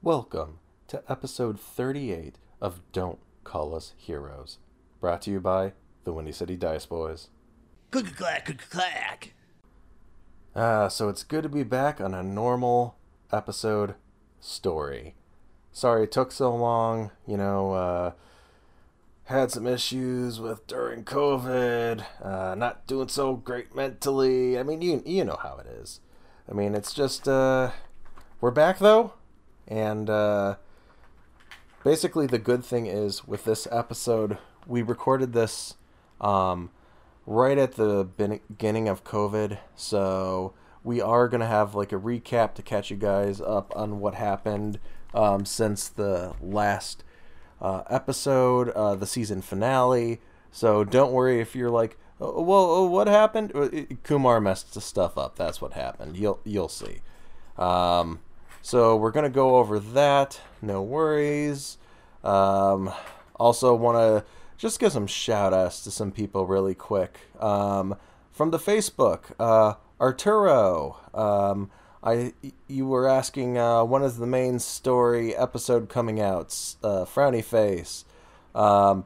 Welcome to episode 38 of Don't Call Us Heroes, brought to you by the Windy City Dice Boys. Click clack, click clack. Ah, so it's good to be back on a normal episode story. Sorry it took so long, you know, uh, had some issues with during COVID, uh, not doing so great mentally. I mean, you you know how it is. I mean, it's just uh, we're back though, and uh, basically the good thing is with this episode, we recorded this um, right at the beginning of COVID, so we are gonna have like a recap to catch you guys up on what happened um, since the last uh, episode, uh, the season finale. So don't worry if you're like, oh, well, oh, what happened? Uh, Kumar messed the stuff up. That's what happened. You'll you'll see. Um, so we're gonna go over that. No worries. Um, also want to just give some shout outs to some people really quick. Um, from the Facebook, uh, Arturo. Um, I you were asking uh, when is the main story episode coming out? Uh, frowny face. Um,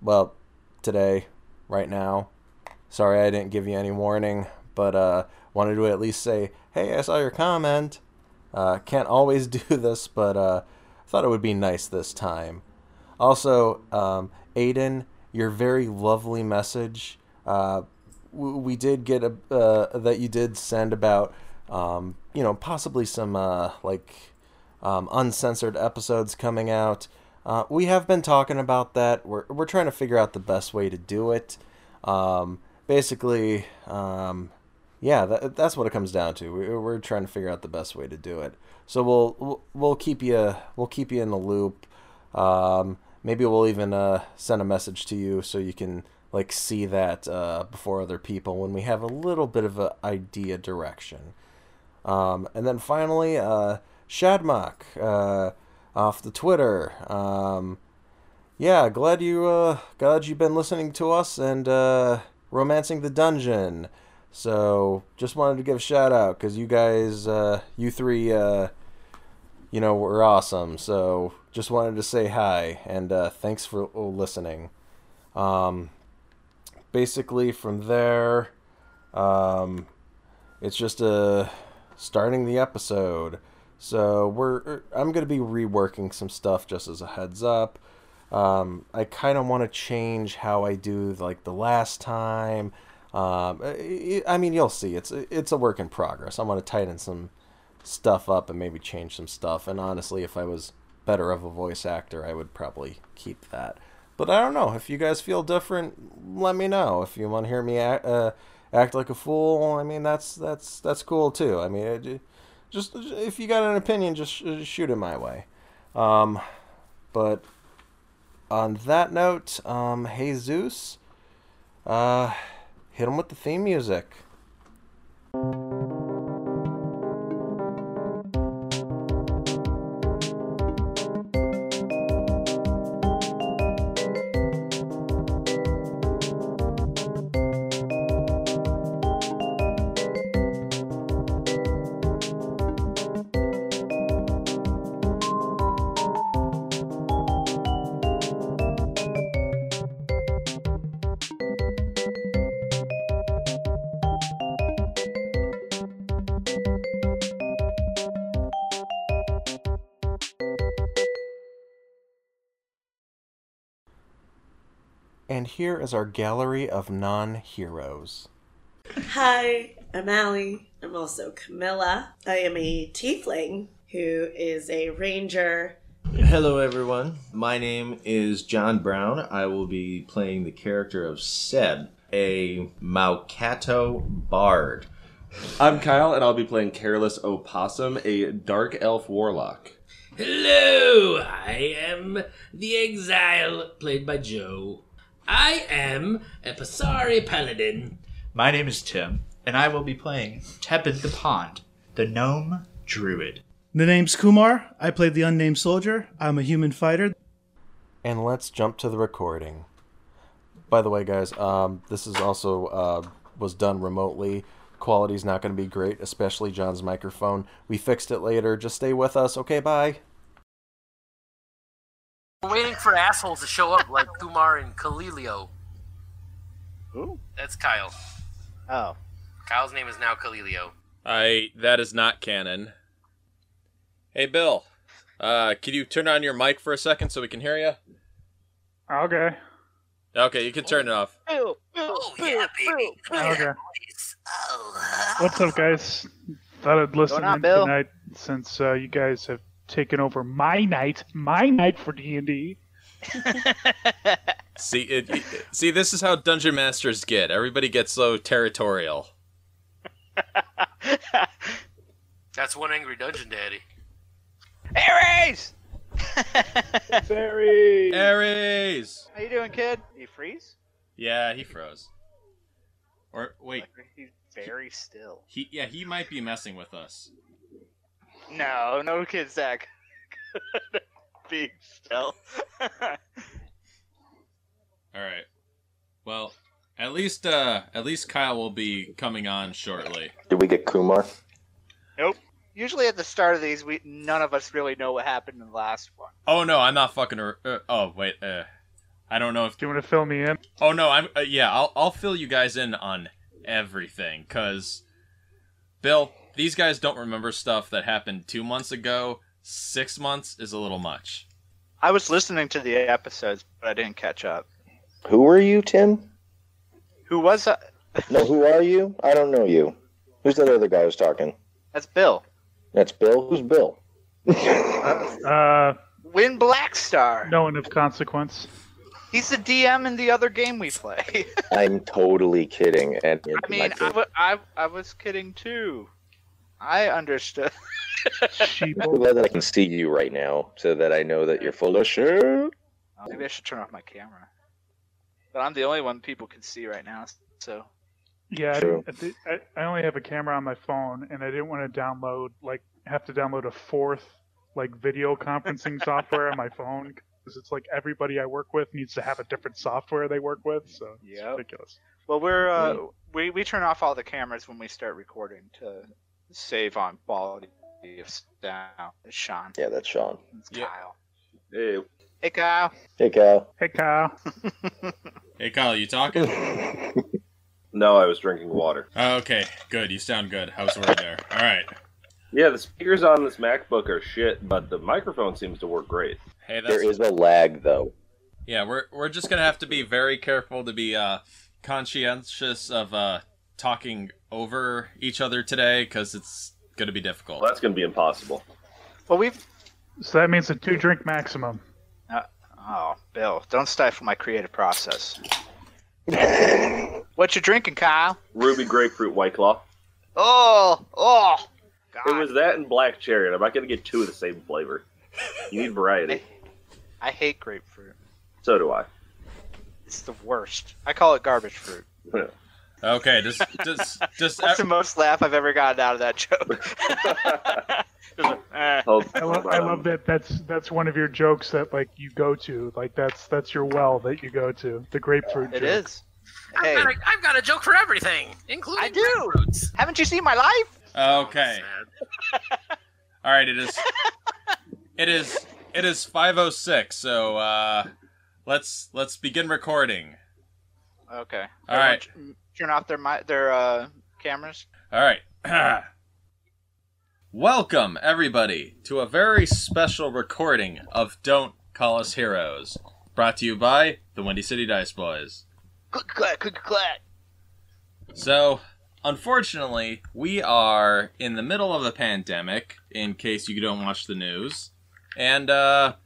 well, today, right now. Sorry, I didn't give you any warning, but uh, wanted to at least say, hey, I saw your comment. Uh, can't always do this, but uh, thought it would be nice this time. Also, um, Aiden, your very lovely message. Uh, we did get a uh, that you did send about um, you know, possibly some uh, like um, uncensored episodes coming out. Uh, we have been talking about that. We're we're trying to figure out the best way to do it. Um, basically, um, yeah, that, that's what it comes down to. We're, we're trying to figure out the best way to do it. So we'll we'll, keep you we'll keep you in the loop. Um, maybe we'll even uh, send a message to you so you can like see that uh, before other people when we have a little bit of an idea direction. Um, and then finally, uh, Shadmock uh, off the Twitter. Um, yeah, glad you uh, glad you've been listening to us and uh, romancing the dungeon. So just wanted to give a shout out because you guys, uh, you three, uh, you know, were awesome. So just wanted to say hi and uh, thanks for listening. Um, basically, from there, um, it's just a starting the episode. So we're er, I'm gonna be reworking some stuff just as a heads up. Um, I kind of want to change how I do like the last time. Um, I mean, you'll see. It's it's a work in progress. I want to tighten some stuff up and maybe change some stuff. And honestly, if I was better of a voice actor, I would probably keep that. But I don't know. If you guys feel different, let me know. If you want to hear me act, uh, act like a fool, I mean that's that's that's cool too. I mean, it, just if you got an opinion, just shoot it my way. Um, but on that note, um, Jesus, uh, hit him with the theme music. Here is our gallery of non heroes. Hi, I'm Allie. I'm also Camilla. I am a tiefling who is a ranger. Hello, everyone. My name is John Brown. I will be playing the character of Seb, a Maucato bard. I'm Kyle, and I'll be playing Careless Opossum, a dark elf warlock. Hello, I am the Exile, played by Joe. I am a Pasari Paladin. My name is Tim, and I will be playing Tepid the Pond, the gnome druid. The name's Kumar. I played the unnamed soldier. I'm a human fighter. And let's jump to the recording. By the way, guys, um, this is also uh, was done remotely. quality's not going to be great, especially John's microphone. We fixed it later. Just stay with us. Okay, bye. We're waiting for assholes to show up like Kumar and Kalilio. Who? That's Kyle. Oh. Kyle's name is now Kalilio. I that is not canon. Hey Bill, uh, can you turn on your mic for a second so we can hear you? Okay. Okay, you can turn it off. Bill, Bill, Oh, yeah, baby. Okay. Oh, What's up, guys? Thought I'd listen on, in Bill? tonight since uh, you guys have taken over my night, my night for D and D. See, it, it- see, this is how dungeon masters get. Everybody gets so territorial. That's one angry dungeon daddy. Ares! Very. Ares. How you doing, kid? You freeze? Yeah, he froze. Or wait, He's very still. he yeah he might be messing with us. No, no kid's that good. Being still. All right. Well, at least uh at least Kyle will be coming on shortly. Did we get Kumar? Nope. Usually at the start of these, we none of us really know what happened in the last one. Oh no, I'm not fucking. ar- Uh, oh wait, uh, I don't know if. Do you want to fill me in? Oh no, I'm. Uh, yeah, I'll I'll fill you guys in on everything, cause Bill, these guys don't remember stuff that happened two months ago. Six months is a little much. I was listening to the episodes, but I didn't catch up. Who are you, Tim? Who was I? No, who are you? I don't know you. Who's that other guy who's talking? That's Bill. That's Bill. Who's Bill? Uh, Win Blackstar. no one of consequence. He's the DM in the other game we play. I'm totally kidding. And I mean, I, I, I was kidding too. I understood. I'm glad that I can see you right now, so that I know that you're full of shit. Maybe I should turn off my camera. But I'm the only one people can see right now, so. Yeah, I, True. didn't- I, thi- I I only have a camera on my phone, and I didn't want to download like have to download a fourth like video conferencing software on my phone because it's like everybody I work with needs to have a different software they work with, so it's ridiculous. Well, we're uh, we we turn off all the cameras when we start recording to save on quality of sound. It's Sean. Yeah, that's Sean. It's Yeah. Kyle. Hey, Hey, Kyle. Hey, Cal. Hey, Kyle. Hey Kyle, you talking? no, I was drinking water. Oh, okay, good. You sound good. How's word there? All right. Yeah, the speakers on this MacBook are shit, but the microphone seems to work great. Hey, There is a lag, though. Yeah, we're we're just gonna have to be very careful to be uh, conscientious of uh, talking over each other today because it's gonna be difficult. Well, that's going to be impossible. Well, we've. So that means a two drink maximum. Uh, oh, Bill, don't stifle my creative process. what you drinking, Kyle? Ruby grapefruit white claw. Oh, oh. God. It was that and black cherry, I'm not going to get two of the same flavor. You need variety. I hate grapefruit. So do I. It's the worst. I call it garbage fruit. Okay, just just just That's the most laugh I've ever gotten out of that joke. Just like, eh. Hold- I, lo- hold I love that. That's that's one of your jokes that like you go to. Like that's that's your well that you go to. The grapefruit. It joke. is. I've, got a, I've got a joke for everything, including I do. grapefruits. haven't you seen my life? okay. Sad. All right, it is. It is. It is five oh six. So uh, let's let's begin recording. Okay. All right. Turn off their their uh, cameras. All right. Welcome everybody to a very special recording of Don't Call Us Heroes, brought to you by the Windy City Dice Boys. Click clack, click clack. So, unfortunately, we are in the middle of a pandemic, in case you don't watch the news, and uh,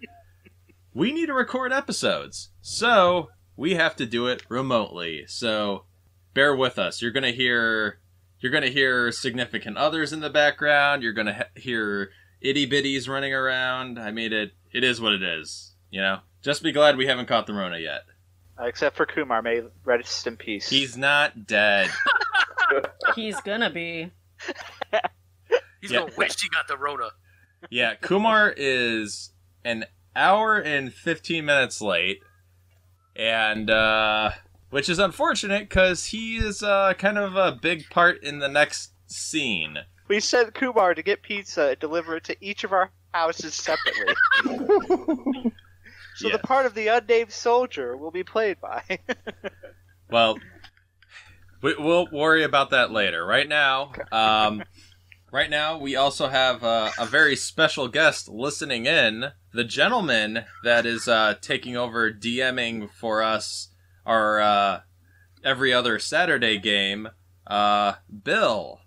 we need to record episodes. So, we have to do it remotely. So, bear with us. You're gonna hear, you're gonna hear significant others in the background. You're gonna he- hear itty bitties running around. I mean, it. It is what it is. You know. Just be glad we haven't caught the Rona yet. Uh, except for Kumar, may rest in peace. He's not dead. He's gonna be. He's Yeah. gonna wish he got the Rona. Yeah, Kumar is an hour and 15 minutes late. And uh which is unfortunate because he is uh, kind of a big part in the next scene. We sent Kumar to get pizza and deliver it to each of our houses separately. so Yeah. the part of the unnamed soldier will be played by. Well, we, we'll worry about that later. Right now, um, right now we also have uh, a very special guest listening in. The gentleman that is uh, taking over DMing for us our uh, every other Saturday game, uh, Bill.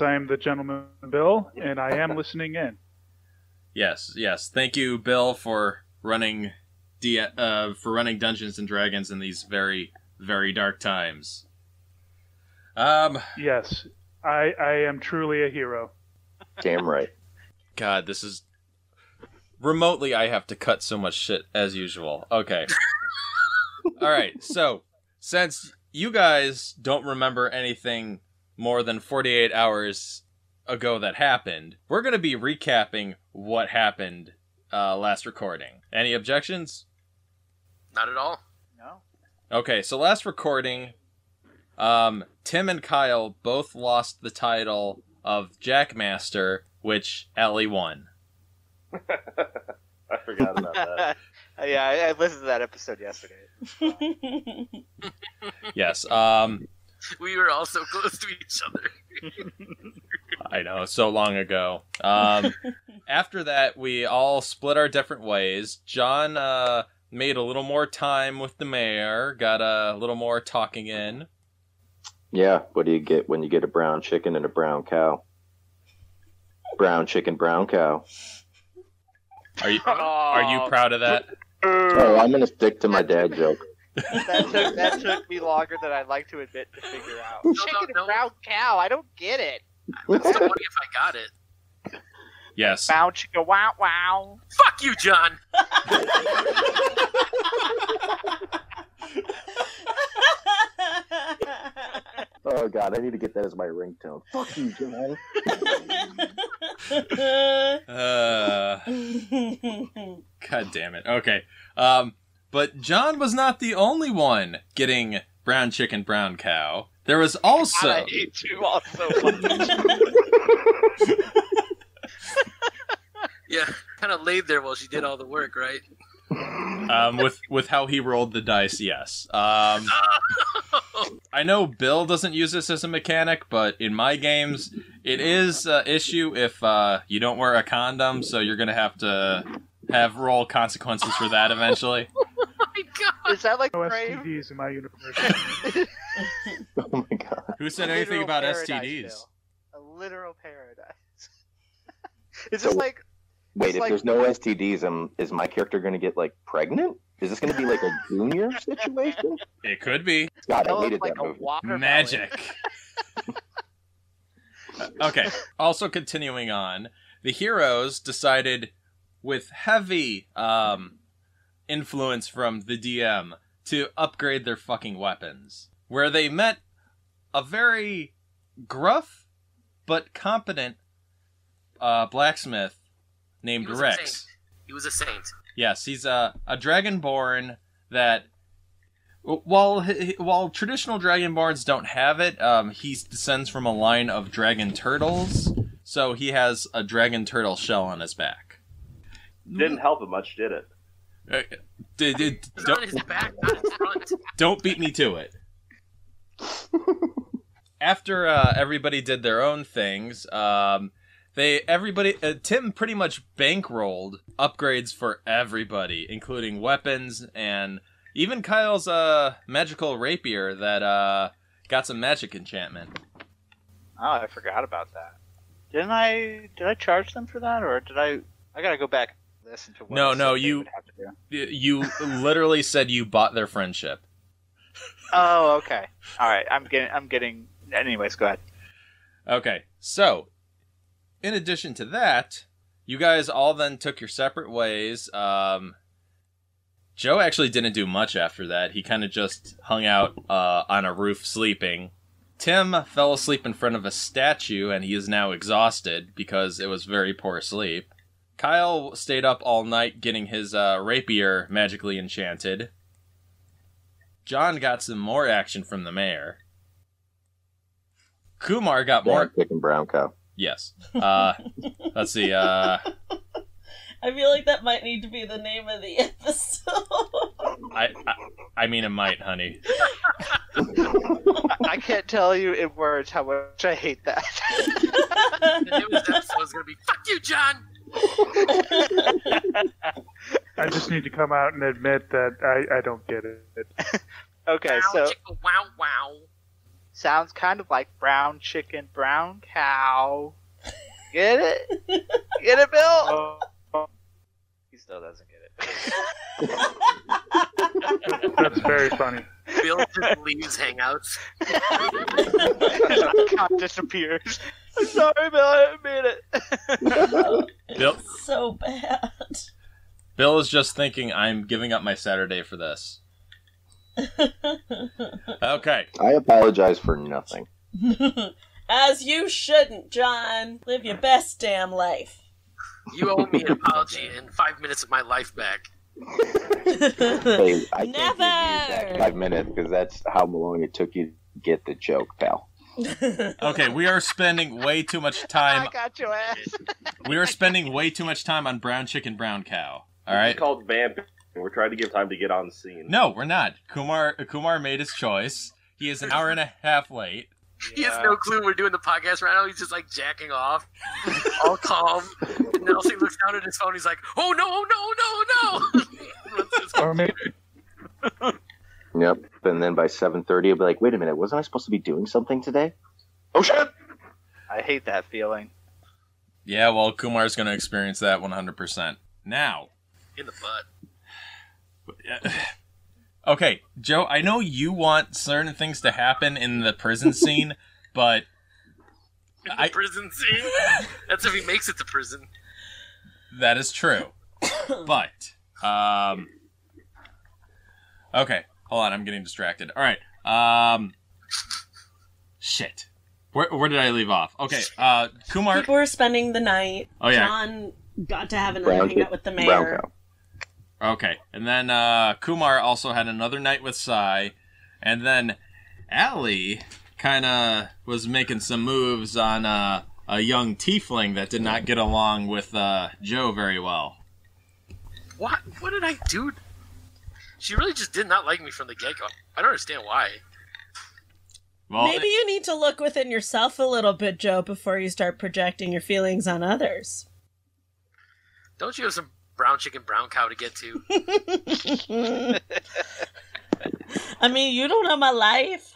I'm the gentleman Bill, and I am listening in. Yes, yes. Thank you, Bill, for running D- uh, for running Dungeons and Dragons in these very very dark times. Um, Yes, I I am truly a hero. Damn right. God, this is remotely. I have to cut so much shit as usual. Okay. All right. So, since you guys don't remember anything more than 48 hours ago that happened, we're going to be recapping what happened uh, last recording. Any objections? Not at all. no. Okay, so last recording, um, Tim and Kyle both lost the title of Jackmaster, which Ellie won. I forgot about that. yeah, I, I listened to that episode yesterday. Yes. Um, We were all so close to each other. I know, so long ago. Um, after that, we all split our different ways. John uh, made a little more time with the mayor, got a little more talking in. Yeah, what do you get when you get a brown chicken and a brown cow? Brown chicken, brown cow. Are you are you proud of that? Oh, I'm gonna stick to my dad joke. that took that took me longer than I'd like to admit to figure out. No, Chicken no, and brown cow. I don't get it. It's so funny if I got it. Yes. Bow chicka wow wow. Fuck you, John. Oh god, I need to get that as my ringtone. Fuck you, John. Uh, God damn it. Okay. Um, but John was not the only one getting brown chicken, brown cow. There was also I hate you all. Yeah, kind of laid there while she did all the work, right? Um, with with how he rolled the dice. Yes. Um, I know Bill doesn't use this as a mechanic, but in my games, it is an issue if uh, you don't wear a condom. So you're gonna have to have roll consequences for that eventually. Oh my god! Is that like No brave? STDs in my universe. Oh my god. Who said A anything about paradise, STDs? Bill. A literal paradise. it's just So- like Wait, It's if like- there's no STDs, um, is my character gonna get like pregnant? Is this gonna be like a junior situation? It could be God, I hated like that a movie. magic. okay. Also continuing on, the heroes decided, with heavy um, influence from the DM, to upgrade their fucking weapons. Where they met a very gruff but competent uh, blacksmith named He Rex. He was a saint. Yes, he's a a dragonborn that while he- while traditional dragonborns don't have it, um, he descends from a line of dragon turtles, so he has a dragon turtle shell on his back. Didn't help it much, did it? Uh, d- d- It's on don't, his back, not his front. don't beat me to it. After uh, everybody did their own things, um, they everybody uh, Tim pretty much bankrolled upgrades for everybody, including weapons and even Kyle's uh, magical rapier that uh, got some magic enchantment. Oh, I forgot about that. Didn't I? Did I charge them for that, or did I? I gotta go back and listen to what. No, no, you- have to do. You literally said you bought their friendship. Oh, okay. All right. I'm getting. I'm getting. Anyways, go ahead. Okay, so in addition to that, you guys all then took your separate ways. Um, Joe actually didn't do much after that. He kind of just hung out uh, on a roof sleeping. Tim fell asleep in front of a statue and he is now exhausted because it was very poor sleep. Kyle stayed up all night getting his uh, rapier magically enchanted. John got some more action from the mayor. Kumar got more. Brown chicken, brown cow. Yes. Uh, let's see. Uh, I feel like that might need to be the name of the episode. I, I, I mean, it might, honey. I can't tell you in words how much I hate that. The name of this episode is gonna be "Fuck you, John." I just need to come out and admit that I, I don't get it. okay, Wow, so chicka, wow, wow. Sounds kind of like brown chicken, brown cow. Get it? Get it, Bill? Oh, He still doesn't get it. that's very funny. Bill just leaves Hangouts. Cow disappears. I'm sorry, Bill. I didn't mean it. Bill, so bad. Bill is just thinking I'm giving up my Saturday for this. Okay. I apologize for nothing. As you shouldn't, John. Live your best damn life. You owe me an apology and five minutes of my life back. Hey, I can't give you Never. that five minutes because that's how long it took you to get the joke, pal. Okay, we are spending way too much time. I got your ass. We are spending way too much time on brown chicken, brown cow. All right. It's called vamping. We're trying to give time to get on the scene. No, we're not. Kumar Kumar made his choice. He is an hour and a half late. He has no clue we're doing the podcast right now. He's just like jacking off, all calm. And then also he looks down at his phone. He's like, "Oh no, oh, no, oh, no, oh, no!" Or Yep. And then by seven thirty, I'll be like, "Wait a minute, wasn't I supposed to be doing something today?" Oh shit! I hate that feeling. Yeah, well, Kumar's going to experience that 100%. Now, In the butt. okay, Joe, I know you want certain things to happen in the prison scene, but In the I- prison scene. That's if he makes it to prison. that is true. but, um, okay, hold on, I'm getting distracted. All right, um, shit. Where, where did I leave off? Okay, uh, Kumar. People were spending the night. Oh, yeah. John got to have a night Brown hang out with the brown mayor. Cow. Okay, and then uh, Kumar also had another night with Sai, and then Allie kind of was making some moves on uh, a young tiefling that did not get along with uh, Joe very well. What? What did I do? She really just did not like me from the get go. I don't understand why. Well, Maybe you need to look within yourself a little bit, Joe, before you start projecting your feelings on others. Don't you have some brown chicken, brown cow to get to? I mean, you don't know my life.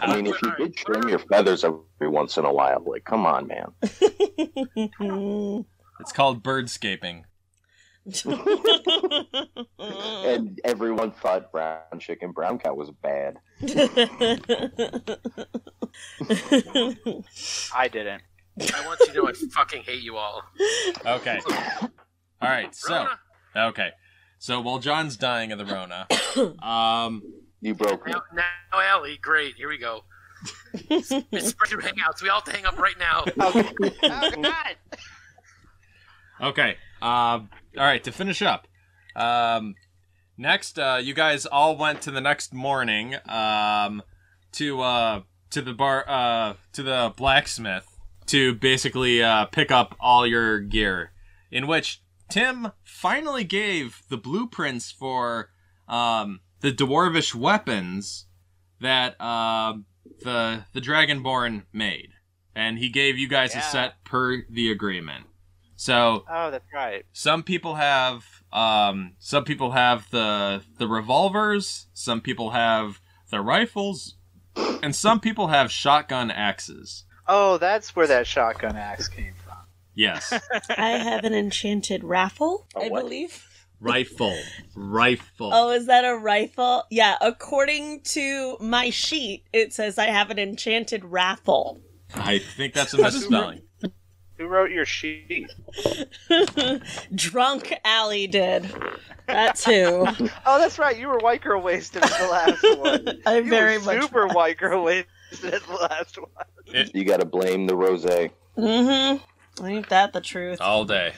I mean, if you did trim your feathers every once in a while, like, come on, man. it's called birdscaping. And everyone thought brown chicken, brown cow was bad. I didn't. I want you to know I fucking hate you all. Okay. All right. So Rona. okay. So while John's dying of the Rona, um, You broke me. Now, now, Allie, great. Here we go. It's spread your hangouts. We all have to hang up right now. Oh, God. Okay. Um. all right. To finish up, um, next, uh, you guys all went to the next morning, um, to uh, to the bar, uh, to the blacksmith to basically uh, pick up all your gear. In which Tim finally gave the blueprints for um the dwarvish weapons that um the the dragonborn made, and he gave you guys a set per the agreement. So Oh, that's right. some people have um some people have the the revolvers, some people have the rifles, and some people have shotgun axes. Oh, that's where that shotgun axe came from. Yes. I have an enchanted raffle, A I what? believe. Rifle. Rifle. Oh, is that a rifle? Yeah, according to my sheet, it says I have an enchanted raffle. I think that's a misspelling. Who wrote your sheet? Drunk Allie did. That's who. Oh, that's right. You were white girl wasted in the last one. I You very were much. super white girl wasted in the last one. You gotta blame the rose. Mm-hmm. Ain't that the truth? All day.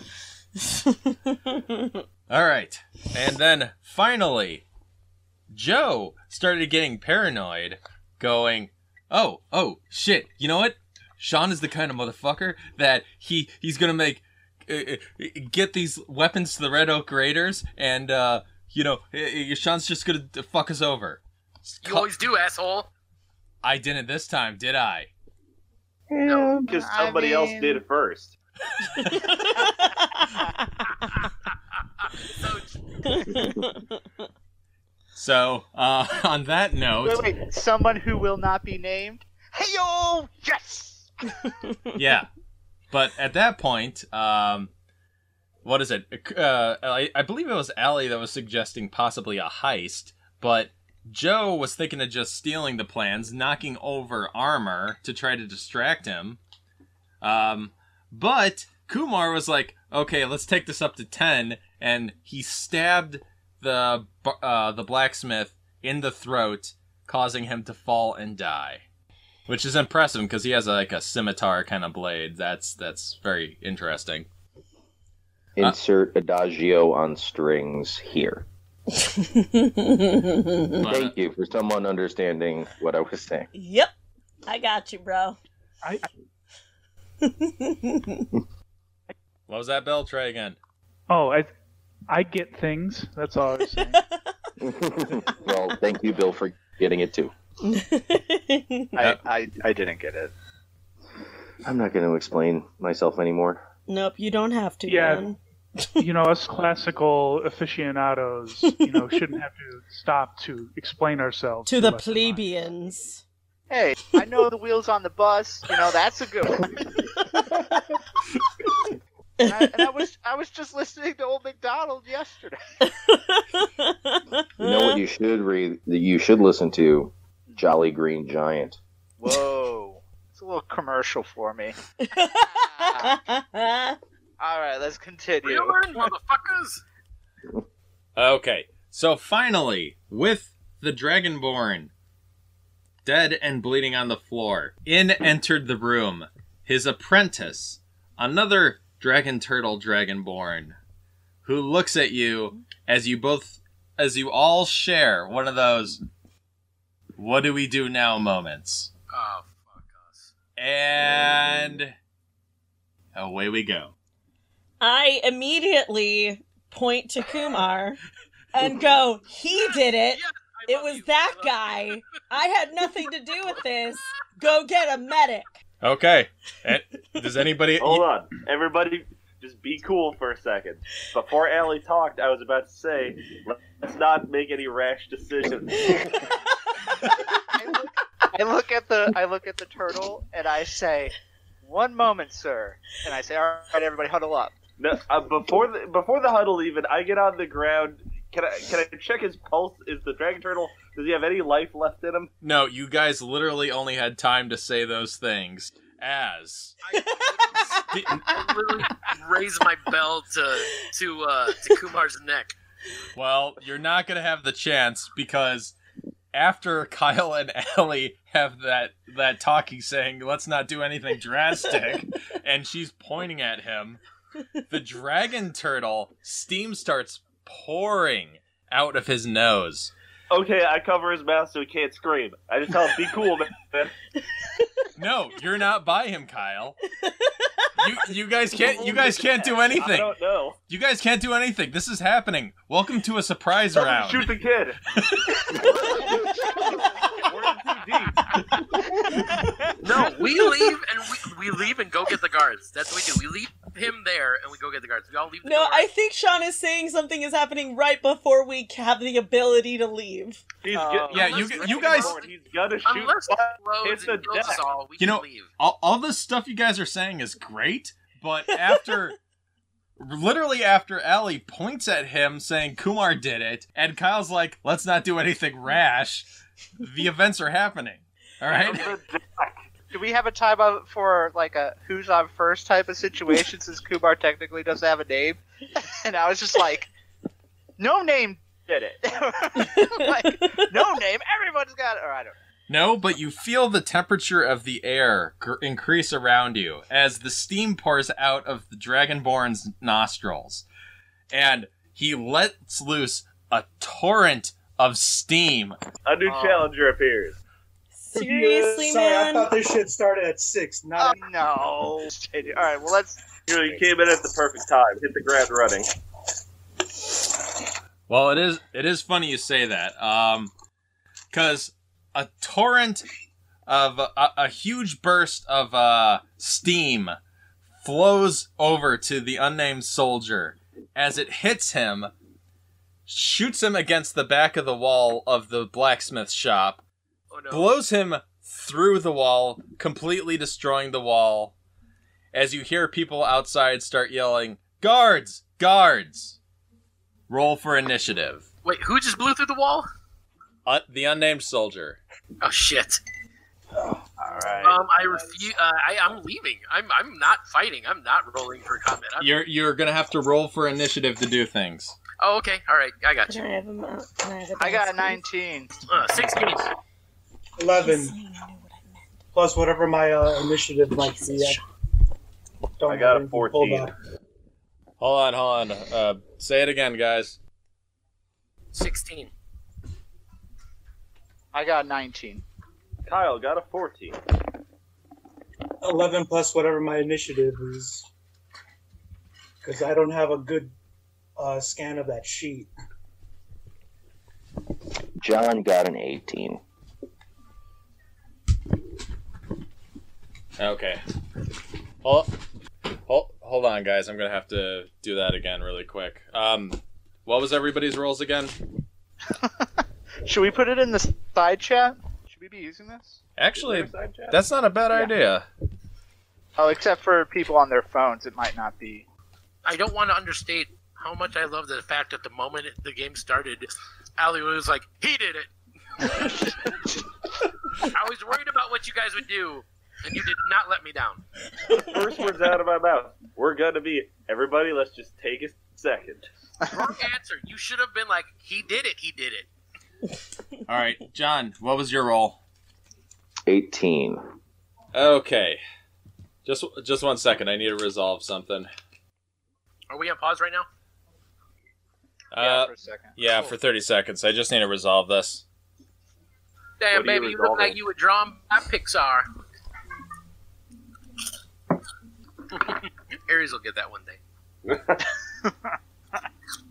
All right. And then finally, Joe started getting paranoid, going, "Oh, oh, shit! You know what? Sean is the kind of motherfucker that he he's gonna make uh, uh, get these weapons to the Red Oak Raiders, and uh, you know, uh, Sean's just gonna fuck us over." You always do, asshole. I didn't this time, did I? No, because I somebody else did it first. So, uh, on that note, Wait, wait. Someone who will not be named. Hey yo! Yes. yeah. But at that point, um, what is it? Uh, I, I believe it was Allie that was suggesting possibly a heist, but Joe was thinking of just stealing the plans, knocking over armor to try to distract him. Um, but Kumar was like, "Okay, let's take this up to ten," and he stabbed the uh, the blacksmith in the throat, causing him to fall and die. Which is impressive because he has like a scimitar kind of blade. That's that's very interesting. Insert adagio on strings here. Thank you for someone understanding what I was saying. Yep. I got you, bro. I, What was that, Bill? Try again. oh, I, I get things. That's all I was saying. well, thank you, Bill, for getting it too. I, I I didn't get it. I'm not going to explain myself anymore. Nope, you don't have to. Yeah. man. You know, us classical aficionados, you know, shouldn't have to stop to explain ourselves To the plebeians. Hey, I know the wheels on the bus. You know that's a good one. and, I, and I was I was just listening to Old McDonald yesterday. You know what you should read? That you should listen to Jolly Green Giant. Whoa, it's a little commercial for me. All right, let's continue. You motherfuckers. Okay, so finally, with the Dragonborn dead and bleeding on the floor, in entered the room his apprentice, another dragon turtle Dragonborn, who looks at you as you both, as you all share one of those "What do we do now?" moments, Oh, fuck us. and away we go. I immediately point to Kumar and go, he did it. It was that guy. I had nothing to do with this. Go get a medic. Okay, and does anybody? Hold on, everybody, just be cool for a second. Before Allie talked, I was about to say, let's not make any rash decisions. I look at the I look at the turtle and I say, "One moment, sir." And I say, "All right, everybody, huddle up." No, uh, before the before the huddle, even I get on the ground. Can I can I check his pulse? Is the dragon turtle? Does he have any life left in him? No, you guys literally only had time to say those things as I literally raise my bell to to uh, to Kumar's neck. well, you're not gonna have the chance because after Kyle and Ellie have that that talking saying, "Let's not do anything drastic," and she's pointing at him, the dragon turtle steam starts pouring out of his nose. Okay, I cover his mouth so he can't scream. I just tell him, "Be cool, man." No, you're not by him, Kyle. You you guys can't you guys can't do I anything. don't know. You guys can't do anything. This is happening. Welcome to a surprise Tell him round. Shoot the kid. No, we leave and we, we leave and go get the guards. That's what we do. We leave him there and we go get the guards. We all leave. The No, door. I think Sean is saying something is happening right before we have the ability to leave. He's Uh, get- Yeah, you you guys He's gonna shoot. Unless he Hit explodes the and kills us deck. all, we You know, leave. all, all this stuff you guys are saying is great, but after literally after Allie points at him saying Kumar did it, and Kyle's like, let's not do anything rash, the events are happening. All right? Do we have a time timeout for like a who's on first type of situation since Kumar technically doesn't have a name? And I was just like, no name did it. like, no name, everyone's got it. Or I don't. No, but you feel the temperature of the air gr- increase around you as the steam pours out of the Dragonborn's nostrils. And he lets loose a torrent of steam. A new Oh. challenger appears. Seriously, Yeah, sorry, man? I thought this shit started at six. Oh Not no! All right, well let's. You know, you came in at the perfect time. Hit the ground running. Well, it is it is funny you say that, um, because a torrent of a, a huge burst of uh, steam flows over to the unnamed soldier as it hits him, shoots him against the back of the wall of the blacksmith shop, Oh, no. Blows him through the wall, completely destroying the wall. As you hear people outside start yelling, Guards! Guards! Roll for initiative. Wait, who just blew through the wall? Uh, the unnamed soldier. Oh, shit. All right. Um, I refuse. Uh, I'm leaving. I'm. I'm not fighting. I'm not rolling for combat. I'm- You're you're gonna have to roll for initiative to do things. Oh, okay. All right. I got you. I have have a I got a 19. Uh, 16 eleven Yes, you knew what I meant. plus whatever my uh, initiative might be. I don't I got a have anything pulled 14. Hold on, hold on. Uh, say it again, guys. Sixteen. I got 19. Kyle got a 14. Eleven plus whatever my initiative is, because I don't have a good uh, scan of that sheet. John got an 18. Okay. Hold, hold, hold on, guys. I'm gonna have to do that again really quick. Um, what was everybody's rolls again? Should we put it in the side chat? Should we be using this? Actually, that's not a bad idea. Oh, except for people on their phones, it might not be. I don't want to understate how much I love the fact that the moment the game started, Ali was like, "He did it." I was worried about what you guys would do, and you did not let me down. First words out of my mouth. We're gonna be everybody. Let's just take a second. Wrong answer. You should have been like, "He did it. He did it." All right, John. What was your roll? 18. Okay. Just just one second. I need to resolve something. Are we on pause right now? Yeah, Uh, for a second. yeah, for 30 seconds. I just need to resolve this. Damn, What you baby, you look like resolving? you were drawn by Pixar. Ares will get that one day.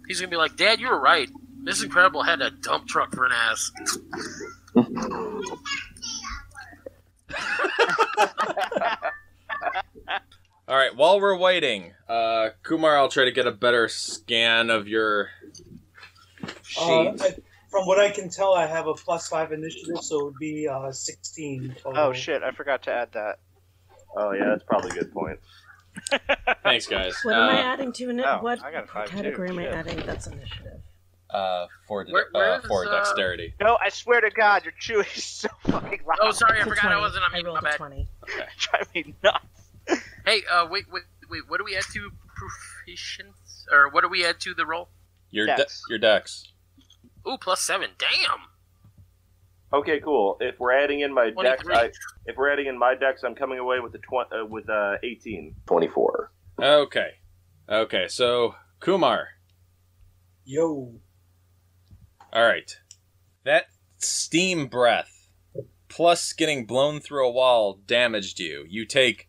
He's gonna be like, Dad, you were right. This Incredible had a dump truck for an ass. All right, while we're waiting, uh, Kumar, I'll try to get a better scan of your sheet. Uh, I, from what I can tell, I have a plus five initiative, so it would be uh, 16 total. Oh shit, I forgot to add that. Oh yeah, that's probably a good point. Thanks, guys. What am I Uh, adding to it? oh, what I got a five, too. category am I Shit. adding? That's initiative. uh, for de- Where- uh, where's, for uh, dexterity. No, I swear to God, your chew is so fucking loud. Oh, sorry, I It's a forgot I 20. wasn't on I mute. My rolled a bad. 20. Drive me nuts. Hey, uh, wait, wait, wait. What do we add to proficiency? Or what do we add to the roll? Your de- Dex. your dex. Ooh, plus seven. Damn. Okay, cool. If we're adding in my dex, I, if we're adding in my dex, I'm coming away with a tw- uh, with uh, 18. 24. Okay, okay. So Kumar, Yo. all right. That steam breath plus getting blown through a wall damaged you. You take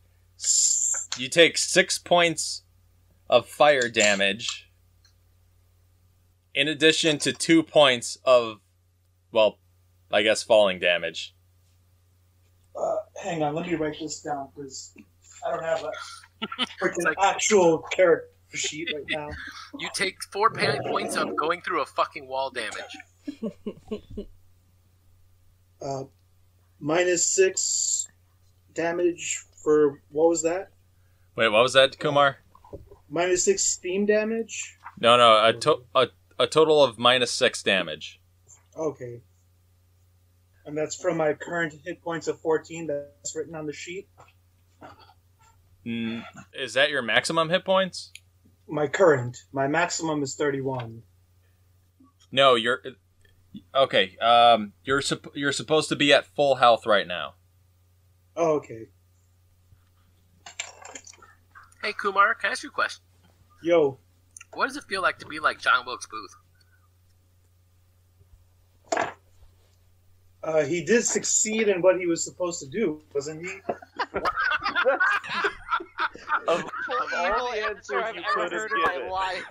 you take six points of fire damage. In addition to two points of, well, I guess falling damage. Uh, hang on, let me write this down because I don't have a freaking like- actual character sheet right now. You take four panic points of going through a fucking wall damage. Uh, minus six damage for what was that? Wait, what was that, Kumar? Minus six steam damage. No, no, a, to- a, a total of minus six damage. Okay. And that's from my current hit points of 14 that's written on the sheet. Mm, is that your maximum hit points? My current. My maximum is 31. No, you're okay. Um, you're supp- you're supposed to be at full health right now. Oh, okay. Hey, Kumar, can I ask you a question? Yo, What does it feel like to be like John Wilkes Booth? Uh, he did succeed in what he was supposed to do, wasn't he? Of, of all the answers I've you ever could have heard in my given, life.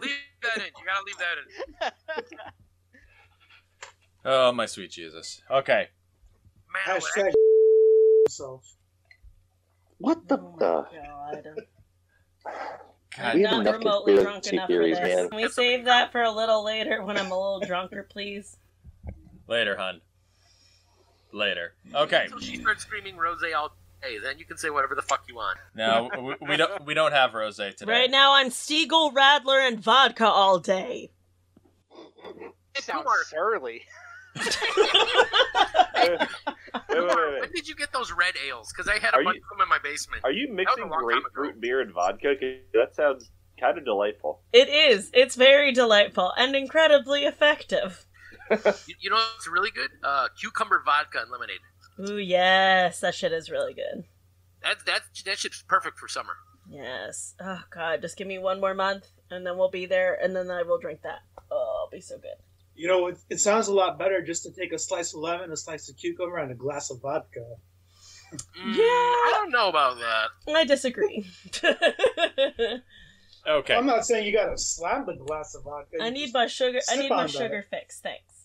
leave that in. You gotta leave that in. Oh my sweet Jesus. Okay. Man, Hashtag himself. What the? Oh my the? god. God, We I'm have not remotely drunk enough for theories, this. man. Can we save that for a little later when I'm a little drunker, please? Later, hun. Later. Mm-hmm. Okay. Until she starts screaming rose all day, then you can say whatever the fuck you want. No, we, we don't. We don't have rose today. Right now, I'm Stiegl, Radler, and vodka all day. It sounds surly. Wait, wait, wait, When did you get those red ales? Because I had a Are bunch you- of them in my basement. Are you mixing a long time ago. grapefruit beer and vodka? 'Cause That sounds kind of delightful. It is. It's very delightful and incredibly effective. You, you know what's really good? Uh, cucumber vodka and lemonade. Ooh, yes, that shit is really good. That that that shit's perfect for summer. Yes. Oh god, just give me one more month, and then we'll be there, and then I will drink that. Oh, it'll be so good. You know, it, it sounds a lot better just to take a slice of lemon, a slice of cucumber, and a glass of vodka. Mm, I don't know about that. I disagree. Okay. I'm not saying you gotta slam the glass of vodka. I need my sugar. I need my on that. sugar fix. Thanks.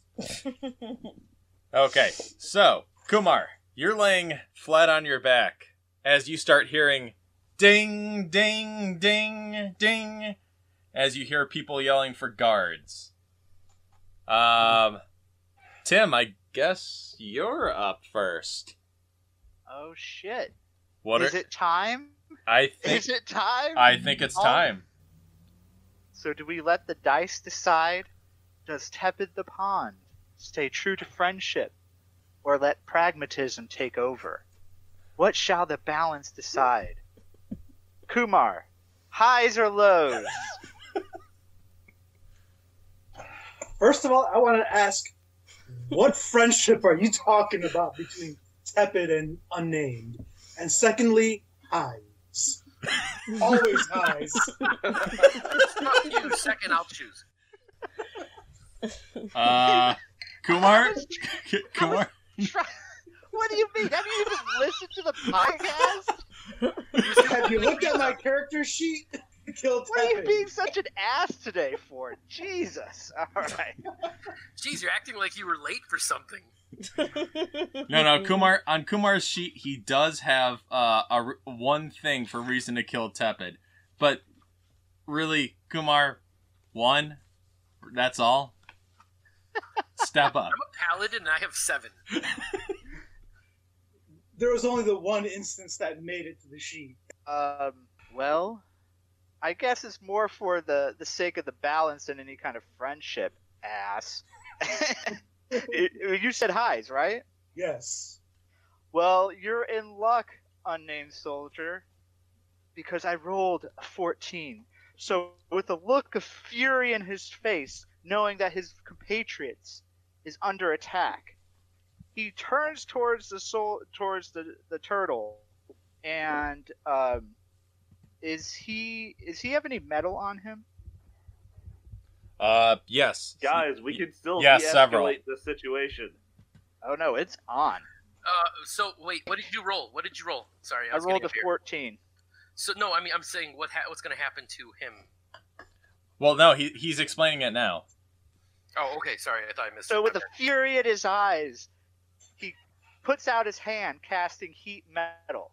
Okay. So, Kumar, you're laying flat on your back as you start hearing ding, ding, ding, ding, as you hear people yelling for guards. Um, Tim, I guess you're up first. Oh shit! What Is are, it time? I think Is it time? I think it's Oh. time. So do we let the dice decide? Does tepid the pond stay true to friendship, or let pragmatism take over? What shall the balance decide? Kumar, highs or lows? First of all, I want to ask, what friendship are you talking about between tepid and unnamed? And secondly, highs. Always highs. Fuck you, second I'll choose. Uh, Kumar, Kumar. Try- what do you mean? Have you even listened to the podcast? Have you looked at my character sheet? Kill What are you being such an ass today for? Jesus! All right. Jeez, you're acting like you were late for something. No, no, Kumar. On Kumar's sheet, he does have uh, a r- one thing for reason to kill Tepid, but really, Kumar, one. That's all. Step up. I'm a paladin and I have seven. There was only the one instance that made it to the sheet. Um. Well, I guess it's more for the the sake of the balance than any kind of friendship. Ass. You said highs, right? Yes. Well, you're in luck, unnamed soldier, because I rolled a 14. So, with a look of fury in his face, knowing that his compatriots is under attack, he turns towards the soul, towards the the turtle, and um, is he is he have any metal on him? Uh, yes. Guys, we can still Yes, de-escalate several. the situation. Oh no, it's on. Uh, so wait, what did you roll? What did you roll? Sorry, I I was rolled getting a beer. 14. So no, I mean I'm saying what ha- what's gonna happen to him. Well, no, he he's explaining it now. Oh, okay. Sorry, I thought I missed So it. with Okay. a fury in his eyes, he puts out his hand, casting heat metal.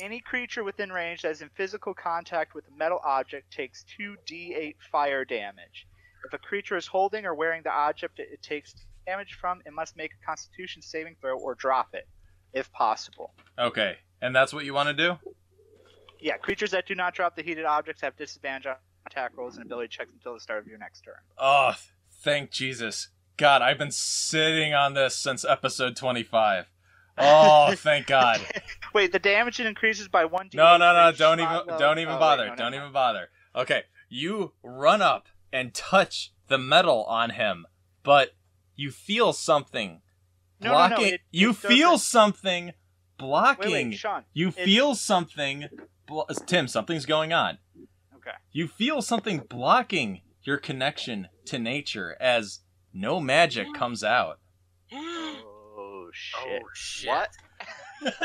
Any creature within range that is in physical contact with a metal object takes 2d8 fire damage. If a creature is holding or wearing the object it it takes damage from, it must make a constitution saving throw or drop it, if possible. Okay, and that's what you want to do? Yeah, creatures that do not drop the heated objects have disadvantage on attack rolls and ability checks until the start of your next turn. Oh, thank Jesus. God, I've been sitting on this since episode 25. Oh, thank God. Wait, the damage increases by 1d8. No, no, no, don't even level- don't even oh, bother. no, no, don't no. even bother. Okay, you run up and touch the metal on him, but you feel something No, no, no, blocking. it- you it feel something blocking. Wait, wait, Sean. you it- feel something. Blo- Tim, something's going on. Okay. You feel something blocking your connection to nature as no magic comes out. Oh shit. Oh, shit. What?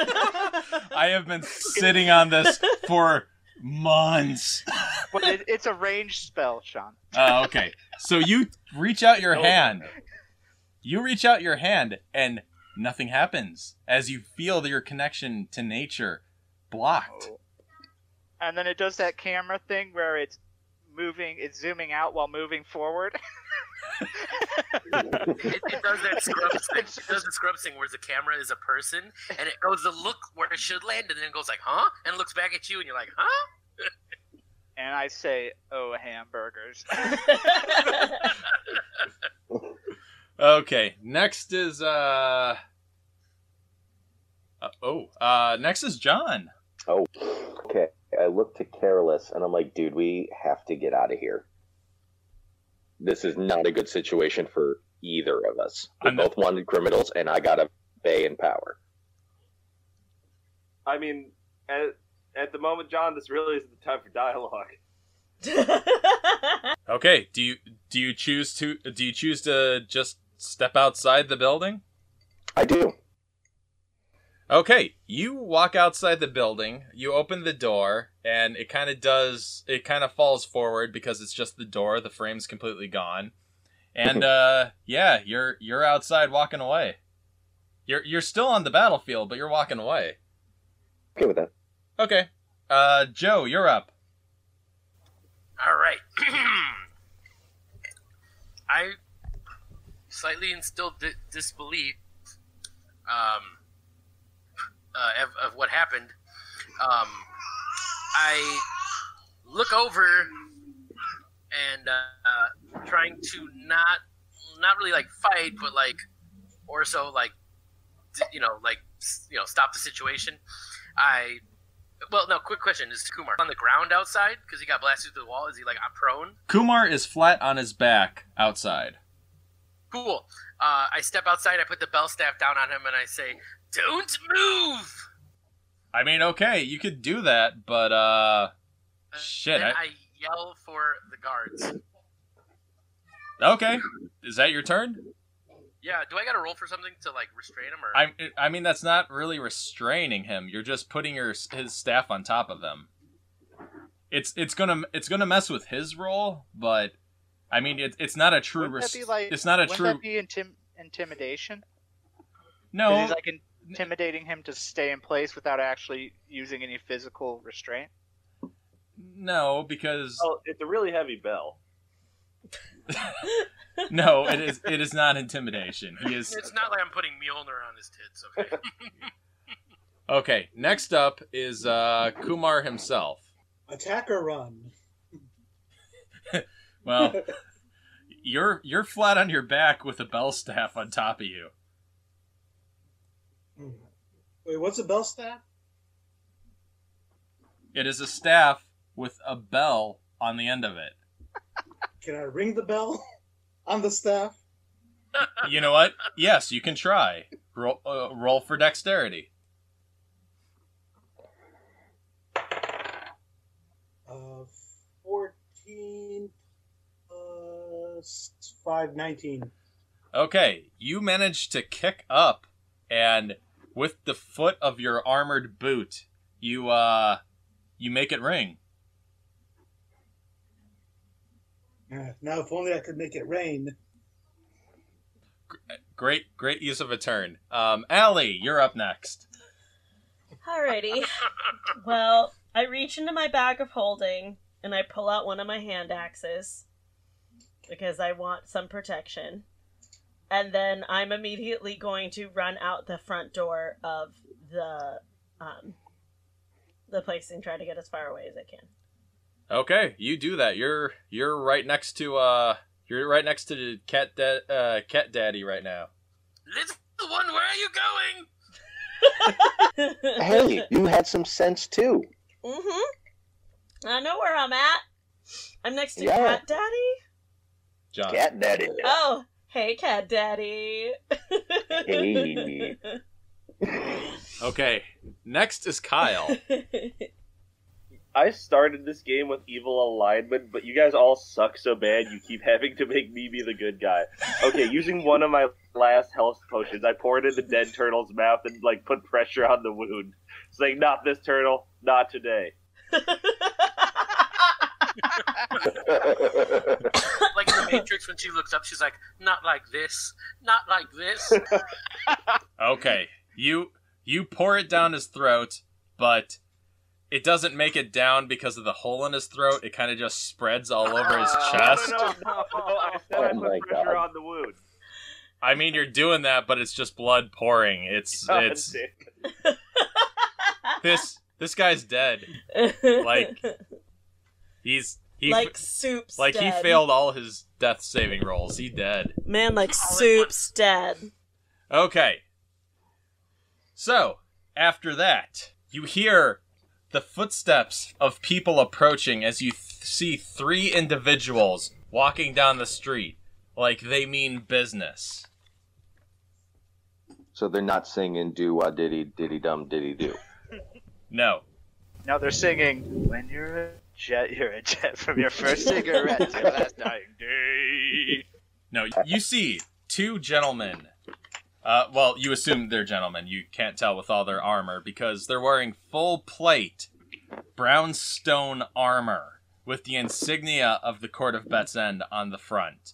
I have been sitting on this for months. But it, it's a ranged spell, Sean. Oh, okay. So you reach out your hand. You reach out your hand, and nothing happens as you feel your connection to nature blocked. Oh. And then it does that camera thing where it's moving, it's zooming out while moving forward. It, it does that scrubs thing. It does the scrubs thing where the camera is a person and it goes to look where it should land and then it goes like, huh? And looks back at you and you're like, huh? and I say, "Oh, hamburgers." Okay, next is uh, uh oh, uh next is John. Oh, okay. I look to Careless and I'm like, dude, we have to get out of here. This is not a good situation for either of us. We're both wanted criminals, and I got a bay in power. I mean, at, at the moment, John, this really isn't the time for dialogue. Okay, do you do you choose to do you choose to just step outside the building? I do. Okay, you walk outside the building, you open the door, and it kind of does it kind of falls forward because it's just the door, the frame's completely gone. And uh yeah, you're you're outside walking away. You're you're still on the battlefield, but you're walking away. Okay with that. Okay. Uh Joe, you're up. All right. I slightly instilled di- disbelief um, uh, of, of what happened. Um, I look over and uh, trying to not not really like fight, but like or so like you know like you know stop the situation. I well no quick question is Kumar on the ground outside because he got blasted through the wall. Is he like I'm prone? Kumar is flat on his back outside. Cool. Uh, I step outside. I put the bell staff down on him, and I say, "Don't move." I mean, okay, you could do that, but uh shit. Then I, I yell for the guards. okay. Is that your turn? Yeah. Do I got to roll for something to like restrain him, or I I mean that's not really restraining him. You're just putting your his staff on top of him. It's it's gonna it's gonna mess with his role, but I mean it, it's not a true. Wouldn't Res- that be like? it's not a wouldn't true. that be intim- intimidation? 'Cause No, he's like intimidating him to stay in place without actually using any physical restraint. no, because Oh, it's a really heavy bell. no, it is it is not intimidation. He is it's not like I'm putting Mjolnir on his tits. Okay. okay. Next up is uh Kumar himself. Attack or run? Well, you're you're flat on your back with a bell staff on top of you. Wait, what's a bell staff? It is a staff with a bell on the end of it. Can I ring the bell on the staff? You know what? Yes, you can try. Roll, uh, roll for dexterity. Uh, 14 plus 5, 19. Okay, you managed to kick up, and with the foot of your armored boot, you uh, you make it ring. Uh, now, if only I could make it rain. Great, great use of a turn. Um, Allie, you're up next. Alrighty. Well, I reach into my bag of holding and I pull out one of my hand axes because I want some protection. And then I'm immediately going to run out the front door of the um the place and try to get as far away as I can. Okay, you do that. You're you're right next to uh, you're right next to cat da- uh, cat daddy right now. Little one, where are you going? Hey, you had some sense too. Mm-hmm. I know where I'm at. I'm next to Yeah. Cat Daddy. John. Cat daddy. Oh, hey, Cat Daddy. Hey. Okay, next is Kyle. I started this game with evil alignment, but you guys all suck so bad you keep having to make me be the good guy. Okay, using one of my last health potions, I poured it in the dead turtle's mouth and like put pressure on the wound, saying, "Not this turtle, not today." like in the Matrix when she looks up, she's like, "Not like this, not like this." Okay, you you pour it down his throat, but it doesn't make it down because of the hole in his throat. It kind of just spreads all over his chest. No, no, no, no, I said I Oh my put pressure God. on the wound. I mean, you're doing that, but it's just blood pouring. It's God it's damn. this this guy's dead. Like he's he like soup's like dead. he failed all his death saving rolls. He dead. Man, like soup's dead. Okay. So, after that, you hear the footsteps of people approaching as you th- see three individuals walking down the street like they mean business. So they're not singing do wah diddy diddy dum diddy do. No. Now they're singing "When you're a jet, you're a jet from your first cigarette to your last dying day." No, you see two gentlemen. Uh, well, you assume they're gentlemen. You can't tell with all their armor because they're wearing full plate brownstone armor with the insignia of the Court of Bet's End on the front,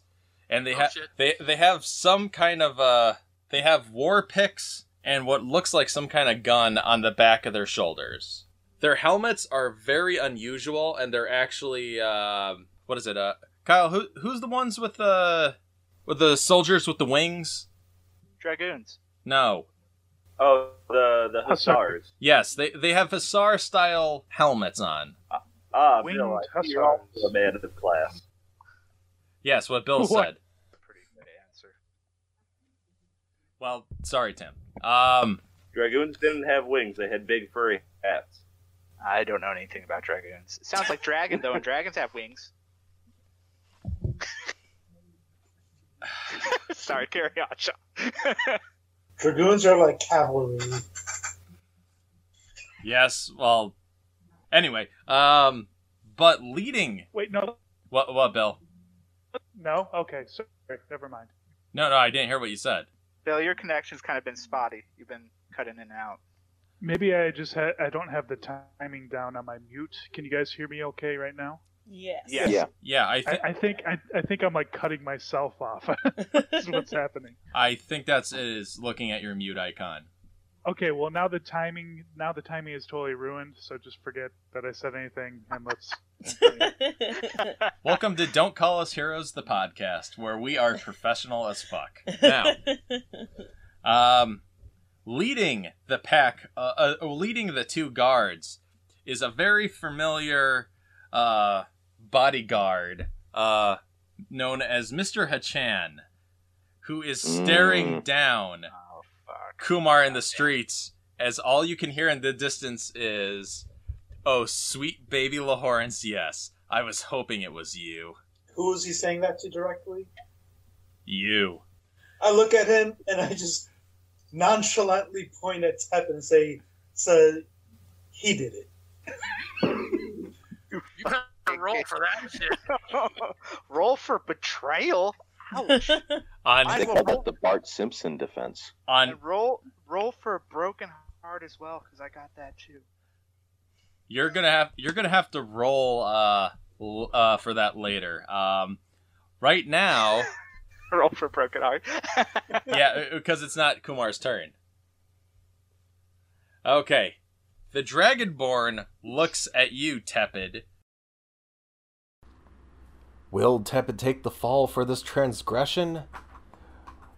and they Oh, have they they have some kind of uh they have war picks and what looks like some kind of gun on the back of their shoulders. Their helmets are very unusual, and they're actually uh, what is it? Uh, Kyle, who who's the ones with the with the soldiers with the wings? Dragoons. No. Oh, the the hussars. Yes, they they have hussar style helmets on. Ah, Winged Bill, I see you're also hussars. a man of the class. Yes, what Bill What? said. Pretty good answer. Well, sorry, Tim. Um, Dragoons didn't have wings; they had big furry hats. I don't know anything about dragoons. It sounds like dragon though, and dragons have wings. Sorry, carry on, Sean. Dragoons are like cavalry. yes. Well, anyway. Um, but leading. Wait, no, What? What, Bill? no. Okay, sorry, never mind. No, no, I didn't hear what you said. Bill, your connection's kind of been spotty. You've been cutting in and out. Maybe I just had I don't have the timing down on my mute. Can you guys hear me okay right now? Yes. Yes. Yeah. Yeah, I I, think I think I, I think I'm like cutting myself off. That's what's happening. I think that's is looking at your mute icon. Okay, well now the timing now the timing is totally ruined. So just forget that I said anything and let's. Welcome to Don't Call Us Heroes, the podcast, where we are professional as fuck. Now, um, leading the pack, uh, uh, leading the two guards, is a very familiar uh, bodyguard uh, known as Mr. Hachan, who is staring Mm. down Oh. Kumar in the streets as all you can hear in the distance is, "Oh, sweet baby Lahorence, yes, I was hoping it was you, Who is he saying that to directly? you." I look at him and I just nonchalantly point at Tep and say, "So he did it." You gotta roll for that shit. Roll for betrayal. Ouch. On They call that the Bart Simpson defense. on and roll roll for a broken heart as well, because I got that too. you're gonna have you're gonna have to roll uh uh for that later. Um, right now, roll for broken heart. yeah, uh, uh, because it's not Kumar's turn. Okay, the Dragonborn looks at you, Tepid. Will Tepid take the fall for this transgression?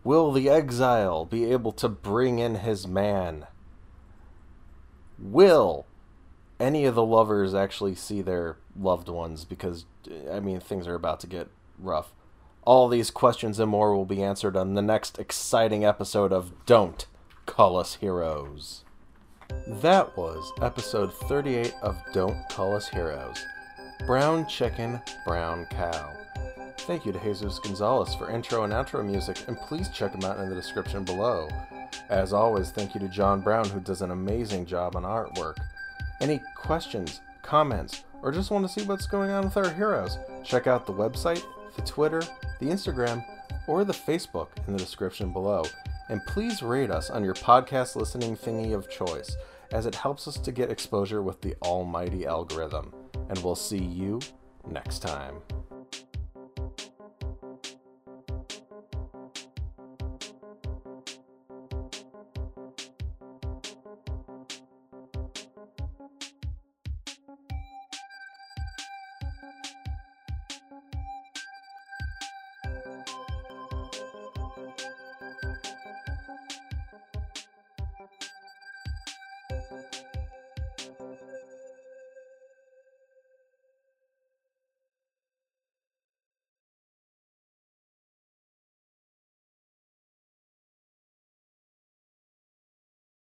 Will the exile be able to bring in his man? Will any of the lovers actually see their loved ones? Because, I mean, things are about to get rough. All these questions and more will be answered on the next exciting episode of Don't Call Us Heroes. That was episode 38 of Don't Call Us Heroes. Brown Chicken, Brown Cow. Thank you to Jesus Gonzalez for intro and outro music, and please check him out in the description below. As always, thank you to John Brown, who does an amazing job on artwork. Any questions, comments, or just want to see what's going on with our heroes, check out the website, the Twitter, the Instagram, or the Facebook in the description below. And please rate us on your podcast listening thingy of choice, as it helps us to get exposure with the almighty algorithm. And we'll see you next time.